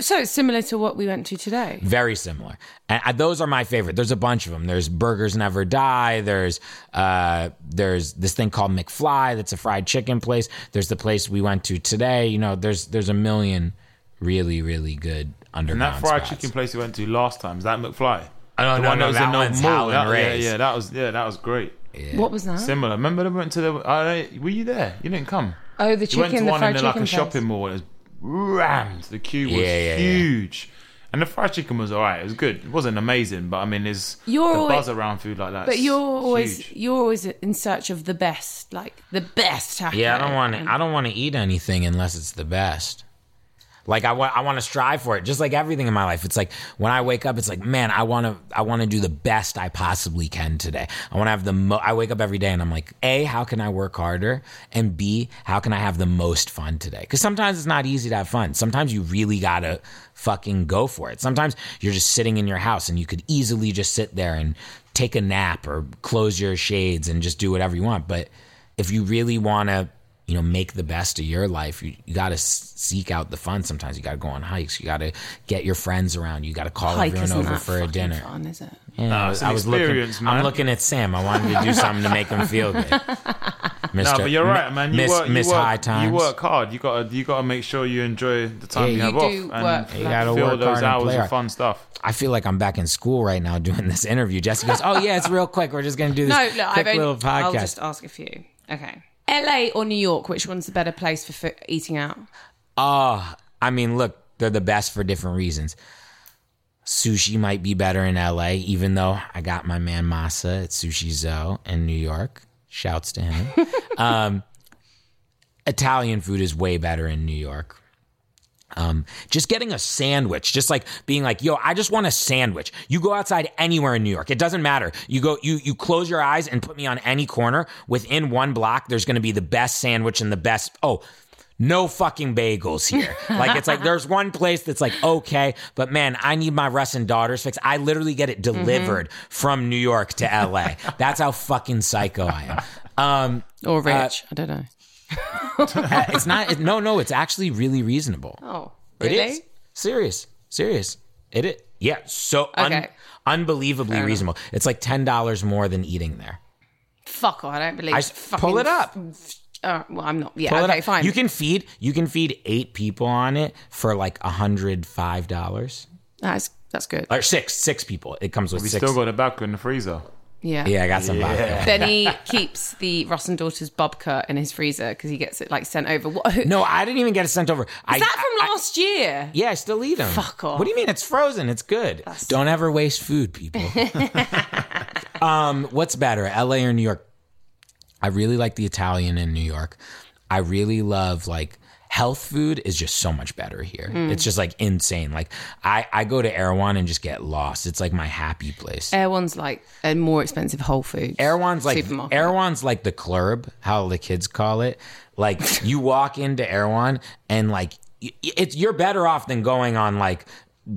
Speaker 1: So it's similar to what we went to today.
Speaker 5: Very similar. And those are my favorite. There's a bunch of them. There's Burgers Never Die. There's uh, there's this thing called McFly. That's a fried chicken place. There's the place we went to today. You know, there's there's a million really really good
Speaker 3: And that fried
Speaker 5: spots.
Speaker 3: chicken place we went to last time is that McFly.
Speaker 5: Oh, no,
Speaker 3: The
Speaker 5: no,
Speaker 3: one
Speaker 5: no,
Speaker 3: was
Speaker 5: that
Speaker 3: in
Speaker 5: one's
Speaker 3: mall.
Speaker 5: Howlin'
Speaker 3: That- yeah, yeah, that was yeah, that was great.
Speaker 1: What was that?
Speaker 3: Similar. Remember, they went to the. I don't, were you there? You didn't come.
Speaker 1: Oh, the
Speaker 3: You went to
Speaker 1: chicken, the
Speaker 3: one
Speaker 1: fried
Speaker 3: in like
Speaker 1: chicken
Speaker 3: a
Speaker 1: place.
Speaker 3: shopping mall. It was rammed. The queue was
Speaker 5: Yeah, yeah, yeah.
Speaker 3: huge, and the fried chicken was alright. It was good. It wasn't amazing, but I mean, there's
Speaker 1: You're
Speaker 3: the
Speaker 1: always-
Speaker 3: buzz around food like that.
Speaker 1: But you're always
Speaker 3: huge.
Speaker 1: you're always in search of the best, like the best taco.
Speaker 5: Yeah, I don't want to. I don't want to eat anything unless it's the best. Like I want, I want to strive for it. Just like everything in my life, it's like when I wake up, it's like, man, I want to, I want to do the best I possibly can today. I want to have the. Mo- I wake up every day and I'm like, a, how can I work harder, and b, how can I have the most fun today? Because sometimes it's not easy to have fun. Sometimes you really gotta fucking go for it. Sometimes you're just sitting in your house and you could easily just sit there and take a nap or close your shades and just do whatever you want. But if you really want to you know make the best of your life you, you got to seek out the fun sometimes you got to go on hikes you got to get your friends around you got to call
Speaker 1: Hike
Speaker 5: everyone over for a dinner
Speaker 1: Fun, is it?
Speaker 5: Yeah,
Speaker 3: No,
Speaker 5: I was, I was looking
Speaker 3: man.
Speaker 5: i'm looking at sam i wanted to do something to make him feel good Mr.
Speaker 3: No, but you're right, man. You
Speaker 5: miss,
Speaker 3: work, you
Speaker 5: miss
Speaker 3: work,
Speaker 5: high times
Speaker 3: You work hard. You gotta, you gotta make sure you enjoy the time
Speaker 5: Yeah,
Speaker 3: you
Speaker 5: you
Speaker 3: have
Speaker 1: do
Speaker 3: off
Speaker 1: work
Speaker 3: and
Speaker 1: You
Speaker 5: gotta
Speaker 3: feel
Speaker 5: work
Speaker 3: those
Speaker 5: hard and
Speaker 3: hours
Speaker 5: play
Speaker 3: of
Speaker 5: hard.
Speaker 3: fun stuff.
Speaker 5: I feel like I'm back in school right now doing this interview. Jessie goes, "Oh yeah, it's real quick. We're just gonna do this
Speaker 1: No, look,
Speaker 5: quick
Speaker 1: I've
Speaker 5: little
Speaker 1: only, I'll just ask a few. Okay. LA or New York? Which one's the better place for fo- eating out?
Speaker 5: Oh, I mean, look, they're the best for different reasons. Sushi might be better in LA, even though I got my man Masa at Sushi Zo in New York. Shouts to him. um, Italian food is way better in New York. Um, just getting a sandwich, just like being like, yo, I just want a sandwich. You go outside anywhere in New York. It doesn't matter. You go, you, you close your eyes and put me on any corner within one block. There's going to be the best sandwich and the best. Oh, no fucking bagels here. like it's like there's one place that's like okay, but man, I need my Russ and daughters fix. I literally get it delivered from New York to LA. That's how fucking psycho I am. Um,
Speaker 1: Or rich? I don't know.
Speaker 5: uh, it's not. It, no, no, it's actually really reasonable.
Speaker 1: Oh,
Speaker 5: It
Speaker 1: really?
Speaker 5: is serious, serious. It is. Yeah, so un-
Speaker 1: Okay.
Speaker 5: unbelievably reasonable. It's like ten dollars more than eating there.
Speaker 1: Fuck off! I don't believe.
Speaker 5: I
Speaker 1: fucking
Speaker 5: pull it up.
Speaker 1: Uh, well, I'm not. Yeah.
Speaker 5: Pull it
Speaker 1: okay.
Speaker 5: up.
Speaker 1: Fine.
Speaker 5: You can feed. You can feed eight people on it for like a hundred five dollars.
Speaker 1: That's that's good.
Speaker 5: Or six, six people. It comes with
Speaker 3: We
Speaker 5: six.
Speaker 3: still got a vodka in the freezer.
Speaker 1: Yeah.
Speaker 5: yeah, I got some vodka.
Speaker 1: Then he keeps the Russ and Daughters Babka in his freezer because he gets it like sent over. What? Is
Speaker 5: No, I didn't even get it sent over. I,
Speaker 1: that from
Speaker 5: I-
Speaker 1: last year?
Speaker 5: yeah, I still eat them.
Speaker 1: Fuck off.
Speaker 5: What do you mean? It's frozen. It's good. Don't ever waste food, people. um, what's better, L.A. or New York? I really like the Italian in New York. I really love like health food is just so much better here.
Speaker 1: Mm.
Speaker 5: It's just like insane. Like I I go to Erewhon and just get lost. It's like my happy place.
Speaker 1: One's like a more expensive Whole Foods.
Speaker 5: Erewhon's like
Speaker 1: supermarket.
Speaker 5: Erewhon's like the club, how the kids call it. Like you walk into Erewhon and like it's you're better off than going on like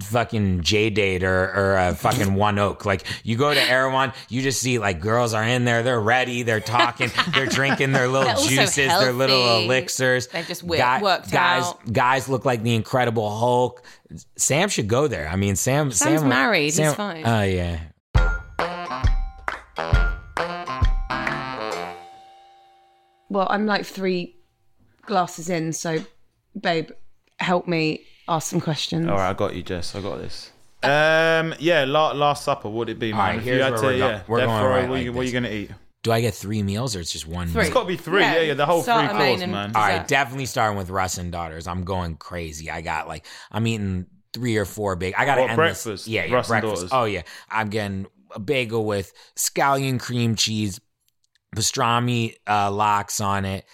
Speaker 5: fucking JDate or or uh, fucking One Oak. Like you go to Erewhon, you just see like girls are in there, they're ready, they're talking, they're drinking their little
Speaker 1: They're
Speaker 5: juices, their little elixirs.
Speaker 1: They've just wi- worked
Speaker 5: guys,
Speaker 1: out.
Speaker 5: Guys look like the Incredible Hulk. Sam should go there. I mean, Sam.
Speaker 1: Sam's
Speaker 5: Sam,
Speaker 1: married, he's fine.
Speaker 5: Oh yeah.
Speaker 1: Well, I'm like three glasses in, so babe, help me ask some questions.
Speaker 3: All right, I got you, Jess. I got this. Um, yeah, la- Last Supper. What would it be, man?
Speaker 5: right,
Speaker 3: If
Speaker 5: here's
Speaker 3: you had
Speaker 5: where
Speaker 3: to,
Speaker 5: we're go-
Speaker 3: yeah,
Speaker 5: we're going right
Speaker 3: what,
Speaker 5: like
Speaker 3: you, what are you gonna eat?
Speaker 5: do I get three meals or it's just one?
Speaker 1: Three.
Speaker 5: meal?
Speaker 3: It's got to be three.
Speaker 1: Yeah,
Speaker 3: Yeah, yeah, the whole
Speaker 1: starter,
Speaker 3: three
Speaker 1: main,
Speaker 3: course,
Speaker 1: and
Speaker 3: man.
Speaker 1: dessert.
Speaker 5: All right, definitely starting with Russ and Daughters. I'm going crazy. I got like I'm eating three or four big. I got
Speaker 3: What,
Speaker 5: an endless
Speaker 3: breakfast?
Speaker 5: Yeah, yeah,
Speaker 3: Russ and
Speaker 5: breakfast.
Speaker 3: Daughters?
Speaker 5: Oh yeah, I'm getting a bagel with scallion cream cheese, pastrami uh, lox on it,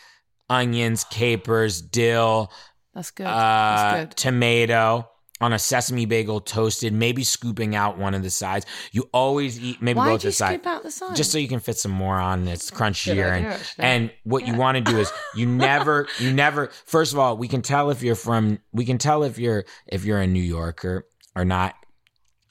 Speaker 5: onions, capers, dill,
Speaker 1: That's good.
Speaker 5: uh,
Speaker 1: That's good.
Speaker 5: tomato on a sesame bagel, toasted. Maybe scooping out one of the sides. You always eat maybe
Speaker 1: Why
Speaker 5: both
Speaker 1: do you
Speaker 5: the sides.
Speaker 1: scoop out the sides?
Speaker 5: Just so you can fit some more on. It's crunchier, and
Speaker 1: actually.
Speaker 5: and what you want to do is you never, you never. First of all, we can tell if you're from. We can tell if you're if you're a New Yorker or not.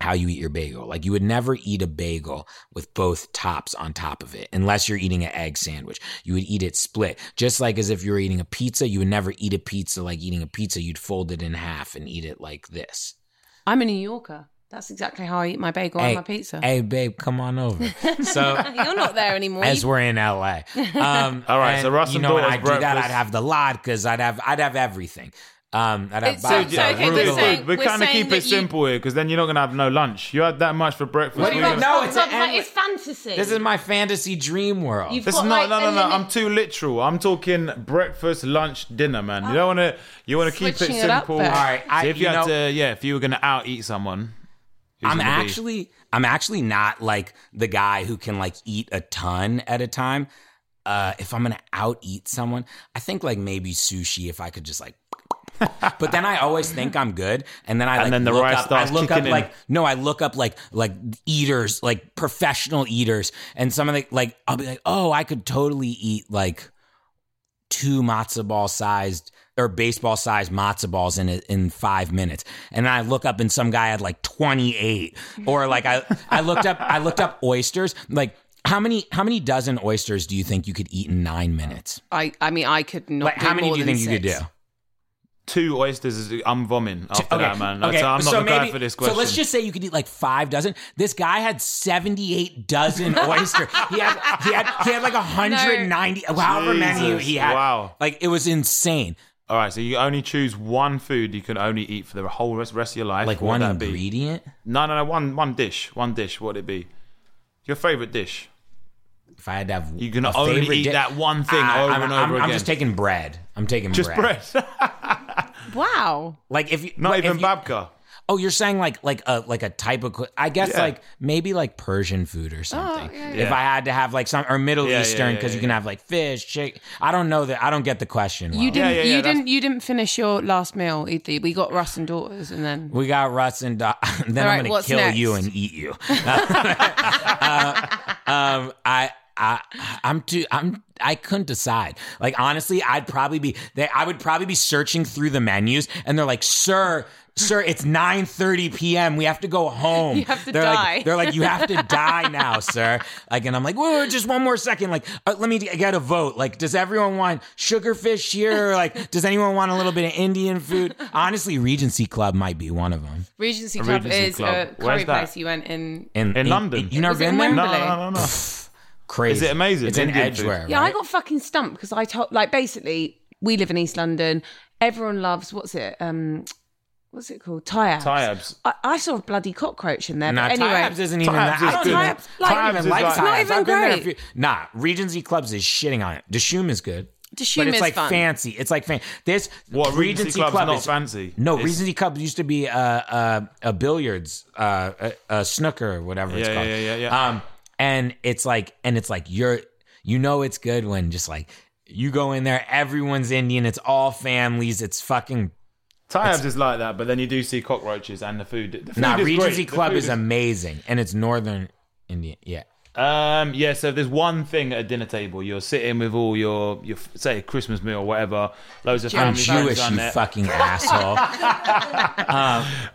Speaker 5: How you eat your bagel? Like you would never eat a bagel with both tops on top of it, unless you're eating an egg sandwich. You would eat it split, just like as if you were eating a pizza. You would never eat a pizza like eating a pizza. You'd fold it in half and eat it like this.
Speaker 1: I'm a New Yorker. That's exactly how I eat my bagel and my pizza.
Speaker 5: Hey, babe, come on over. So
Speaker 1: You're not there anymore.
Speaker 5: as
Speaker 1: You-
Speaker 5: we're in LA. Um,
Speaker 3: All right, so
Speaker 5: and,
Speaker 3: Russ
Speaker 5: you know, when I do that, I'd have the latkes. I'd have, I'd have everything. Um, I'd have
Speaker 1: so- so, okay,
Speaker 3: we're,
Speaker 1: we're saying-
Speaker 3: we're
Speaker 1: we're
Speaker 3: kind of
Speaker 1: saying
Speaker 3: keep
Speaker 1: that
Speaker 3: it
Speaker 1: you-
Speaker 3: simple here because then you're not gonna have no lunch. You had that much for breakfast.
Speaker 5: What do you mean?
Speaker 3: gonna-
Speaker 5: No, it's
Speaker 1: Stop,
Speaker 5: an
Speaker 1: like, it's fantasy.
Speaker 5: This is my fantasy dream world.
Speaker 1: You've
Speaker 3: This
Speaker 1: got,
Speaker 3: is not
Speaker 1: like,
Speaker 3: no no no.
Speaker 1: limit-
Speaker 3: I'm too literal. I'm talking breakfast, lunch, dinner, man. You don't want to. You want to keep it
Speaker 1: Switching it
Speaker 3: simple.
Speaker 5: All right, I-
Speaker 3: so if you,
Speaker 5: you
Speaker 3: had to, yeah, if you were gonna out eat someone,
Speaker 5: I'm
Speaker 3: it gonna be?
Speaker 5: actually, I'm actually not like the guy who can like eat a ton at a time. Uh, if I'm gonna out eat someone, I think like maybe sushi. If I could just like. But then I always think I'm good, and then I like
Speaker 3: And then the
Speaker 5: look
Speaker 3: rice
Speaker 5: up. I
Speaker 3: starts
Speaker 5: look up
Speaker 3: kicking in.
Speaker 5: like no, I look up like like eaters, like professional eaters, and some of the like I'll be like, oh, I could totally eat like two matzo ball sized or baseball sized matzo balls in a, in five minutes, and then I look up and some guy had like twenty eight, or like I I looked up I looked up oysters like. How many how many dozen oysters do you think you could eat in nine minutes?
Speaker 1: I, I mean, I could not.
Speaker 5: Like
Speaker 1: do
Speaker 5: how many
Speaker 1: more
Speaker 5: do you
Speaker 1: than
Speaker 5: think you could do?
Speaker 3: Two oysters. Is, I'm vomiting after that, man.
Speaker 5: Okay,
Speaker 3: So I'm not
Speaker 5: so
Speaker 3: the guy
Speaker 5: maybe-
Speaker 3: for this question.
Speaker 5: So let's just say you could eat like five dozen. This guy had seventy-eight dozen oysters. he had he had he had like hundred and ninety, however many
Speaker 3: Jesus,
Speaker 5: he had.
Speaker 3: wow.
Speaker 5: like it was insane.
Speaker 3: All right, so you only choose one food you can only eat for the whole rest, rest of your life.
Speaker 5: Like
Speaker 3: What would
Speaker 5: one
Speaker 3: that be?
Speaker 5: ingredient.
Speaker 3: No, no, no. One, one dish. One dish. What would it be? Your favorite dish.
Speaker 5: If I had to have,
Speaker 3: You can
Speaker 5: a
Speaker 3: only eat
Speaker 5: di-
Speaker 3: that one thing
Speaker 5: I-
Speaker 3: over
Speaker 5: I'm,
Speaker 3: and
Speaker 5: I'm-
Speaker 3: over
Speaker 5: I'm just taking bread. I'm taking
Speaker 3: Just bread.
Speaker 1: Wow.
Speaker 5: Like if you
Speaker 3: Not
Speaker 5: if
Speaker 3: even
Speaker 5: you-
Speaker 3: babka.
Speaker 5: Oh, you're saying like like a like a type of. I guess
Speaker 3: Yeah.
Speaker 5: like maybe like Persian food or something.
Speaker 1: yeah,
Speaker 5: If
Speaker 3: yeah.
Speaker 5: I had to have like some or Middle
Speaker 3: Yeah, yeah,
Speaker 5: Eastern
Speaker 3: yeah,
Speaker 5: because you
Speaker 3: yeah.
Speaker 5: can have like fish, chicken. I don't know that. I don't get the question.
Speaker 1: You
Speaker 5: well.
Speaker 1: didn't.
Speaker 3: yeah,
Speaker 1: you
Speaker 3: that's-
Speaker 1: didn't. You didn't finish your last meal either. We got Russ and daughters, and then
Speaker 5: We got Russ and then
Speaker 1: All
Speaker 5: I'm gonna
Speaker 1: what's
Speaker 5: kill
Speaker 1: next?
Speaker 5: you and eat you. Uh, um, I. I, I'm too. I'm. I couldn't decide. Like honestly, I'd probably be. They, I would probably be searching through the menus, and they're like, "Sir, sir, it's 9:30 p.m. We have to go home.
Speaker 1: You have to
Speaker 5: they're
Speaker 1: die."
Speaker 5: Like, they're like, "You have to die now, sir." Like, and I'm like, "Whoa, just one more second. Like, uh, let me get a vote. Like, does everyone want sugarfish here? Or, like, does anyone want a little bit of Indian food? Honestly, Regency Club might be one of them.
Speaker 1: Regency Club
Speaker 3: Regency
Speaker 1: is
Speaker 3: Club.
Speaker 1: a curry place you went in.
Speaker 5: In,
Speaker 3: In London?
Speaker 5: you never
Speaker 1: Was in
Speaker 5: been there?
Speaker 1: Wembley?
Speaker 3: No, no, no, no.
Speaker 5: Crazy.
Speaker 3: Is it amazing?
Speaker 5: It's in
Speaker 3: Indian food?
Speaker 5: Edgware.
Speaker 1: Yeah, I got fucking stumped because I told like basically we live in East London. Everyone loves what's it? Um, what's it called? Tayyabs.
Speaker 3: Tayyabs.
Speaker 1: I, I saw a bloody cockroach in there.
Speaker 5: Nah,
Speaker 1: but anyway,
Speaker 5: Tayyabs isn't even
Speaker 3: Tayyabs
Speaker 5: that.
Speaker 3: is
Speaker 5: I don't
Speaker 3: good.
Speaker 5: even,
Speaker 1: Tayyabs- like-
Speaker 5: I don't
Speaker 3: Tayyabs
Speaker 5: even
Speaker 3: is
Speaker 5: like
Speaker 3: like-
Speaker 5: Tayyabs.
Speaker 3: It's
Speaker 1: not even
Speaker 5: I've been there a
Speaker 1: great.
Speaker 5: few- Nah, Regency Clubs is shitting on it. Dishoom is good.
Speaker 1: Dishoom
Speaker 5: but it's
Speaker 1: is
Speaker 5: like
Speaker 1: fun.
Speaker 5: fancy. It's like fan. This
Speaker 3: What, Regency Club's
Speaker 5: Club
Speaker 3: not
Speaker 5: is
Speaker 3: fancy?
Speaker 5: No,
Speaker 3: It's-
Speaker 5: Regency Club used to be a uh, a billiards, uh, a, a snooker, whatever it's
Speaker 3: Yeah,
Speaker 5: called.
Speaker 3: yeah, yeah, yeah.
Speaker 5: Um, and it's like, and it's like you're, you know, it's good when just like you go in there, everyone's Indian, it's all families, it's fucking.
Speaker 3: Tayyabs is like that, but then you do see cockroaches and the food. The food
Speaker 5: Nah, Regency
Speaker 3: great.
Speaker 5: Club
Speaker 3: food
Speaker 5: is amazing, and it's northern Indian. Yeah.
Speaker 3: Um, yeah, so if there's one thing at a dinner table, you're sitting with all your, your say, a Christmas meal or whatever, loads of
Speaker 5: I'm
Speaker 3: family
Speaker 5: Jewish, you
Speaker 3: there.
Speaker 5: fucking asshole.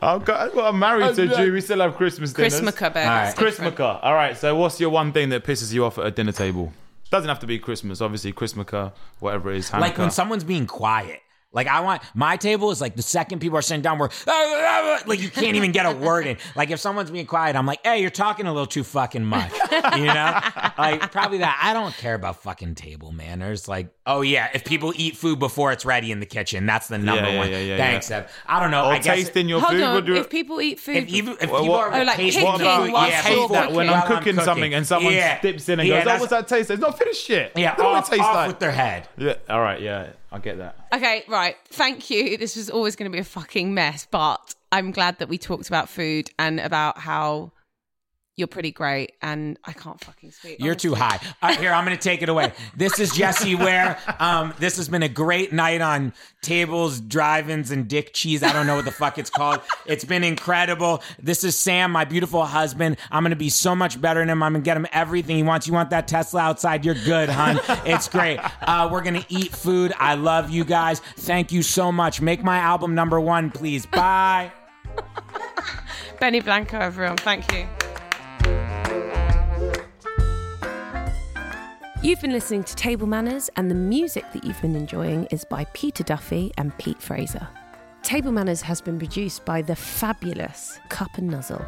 Speaker 3: Oh, God, well, I'm married to a Jew. We still have Christmas dinners.
Speaker 1: Christmas burgers.
Speaker 5: All right.
Speaker 3: Christmaka. All right, so what's your one thing that pisses you off at a dinner table? Doesn't have to be Christmas, obviously. Christmaka, whatever it is. Hanukkah.
Speaker 5: like when someone's being quiet. Like I want my table is like the second people are sitting down, we're like you can't even get a word in. Like if someone's being quiet, I'm like, hey, you're talking a little too fucking much. you know, like probably that. I don't care about fucking table manners. Like, oh yeah, if people eat food before it's ready in the kitchen, that's the number
Speaker 3: yeah,
Speaker 5: one.
Speaker 3: yeah, yeah,
Speaker 5: Thanks,
Speaker 3: yeah.
Speaker 5: Ev. I don't know.
Speaker 3: Or
Speaker 5: I guess
Speaker 3: tasting your
Speaker 1: Hold
Speaker 3: food.
Speaker 1: on.
Speaker 3: What do you-
Speaker 1: If people eat food,
Speaker 5: if even if
Speaker 3: Well,
Speaker 5: people
Speaker 3: what-
Speaker 5: are
Speaker 1: Oh, like
Speaker 5: tasting
Speaker 1: picking
Speaker 5: food,
Speaker 1: whilst
Speaker 5: yeah,
Speaker 1: you're
Speaker 3: hate that when
Speaker 5: while
Speaker 3: I'm cooking something and someone
Speaker 5: Yeah.
Speaker 3: dips in and
Speaker 5: Yeah,
Speaker 3: goes, "Oh,
Speaker 5: that's-
Speaker 3: what's that taste?" It's not finished shit.
Speaker 5: Yeah,
Speaker 3: I don't
Speaker 5: off,
Speaker 3: it
Speaker 5: off
Speaker 3: like.
Speaker 5: with their head.
Speaker 3: Yeah. All right. Yeah. I get that.
Speaker 6: Okay, right. Thank you. This was always going to be a fucking mess, but I'm glad that we talked about food and about how you're pretty great and I can't fucking speak.
Speaker 5: You're too high. Right, here, I'm to take it away. This is Jessie Ware. Um, this has been a great night on tables, drive-ins, and dick cheese. I don't know what the fuck it's called. It's been incredible. This is Sam, my beautiful husband. I'm to be so much better than him. I'm to get him everything he wants. You want that Tesla outside? You're good, hun. It's great. Uh, we're to eat food. I love you guys. Thank you so much. Make my album number one, please. Bye.
Speaker 6: Benny Blanco, everyone. Thank you.
Speaker 1: You've been listening to Table Manners, and the music that you've been enjoying is by Peter Duffy and Pete Fraser. Table Manners has been produced by the fabulous Cup and Nuzzle.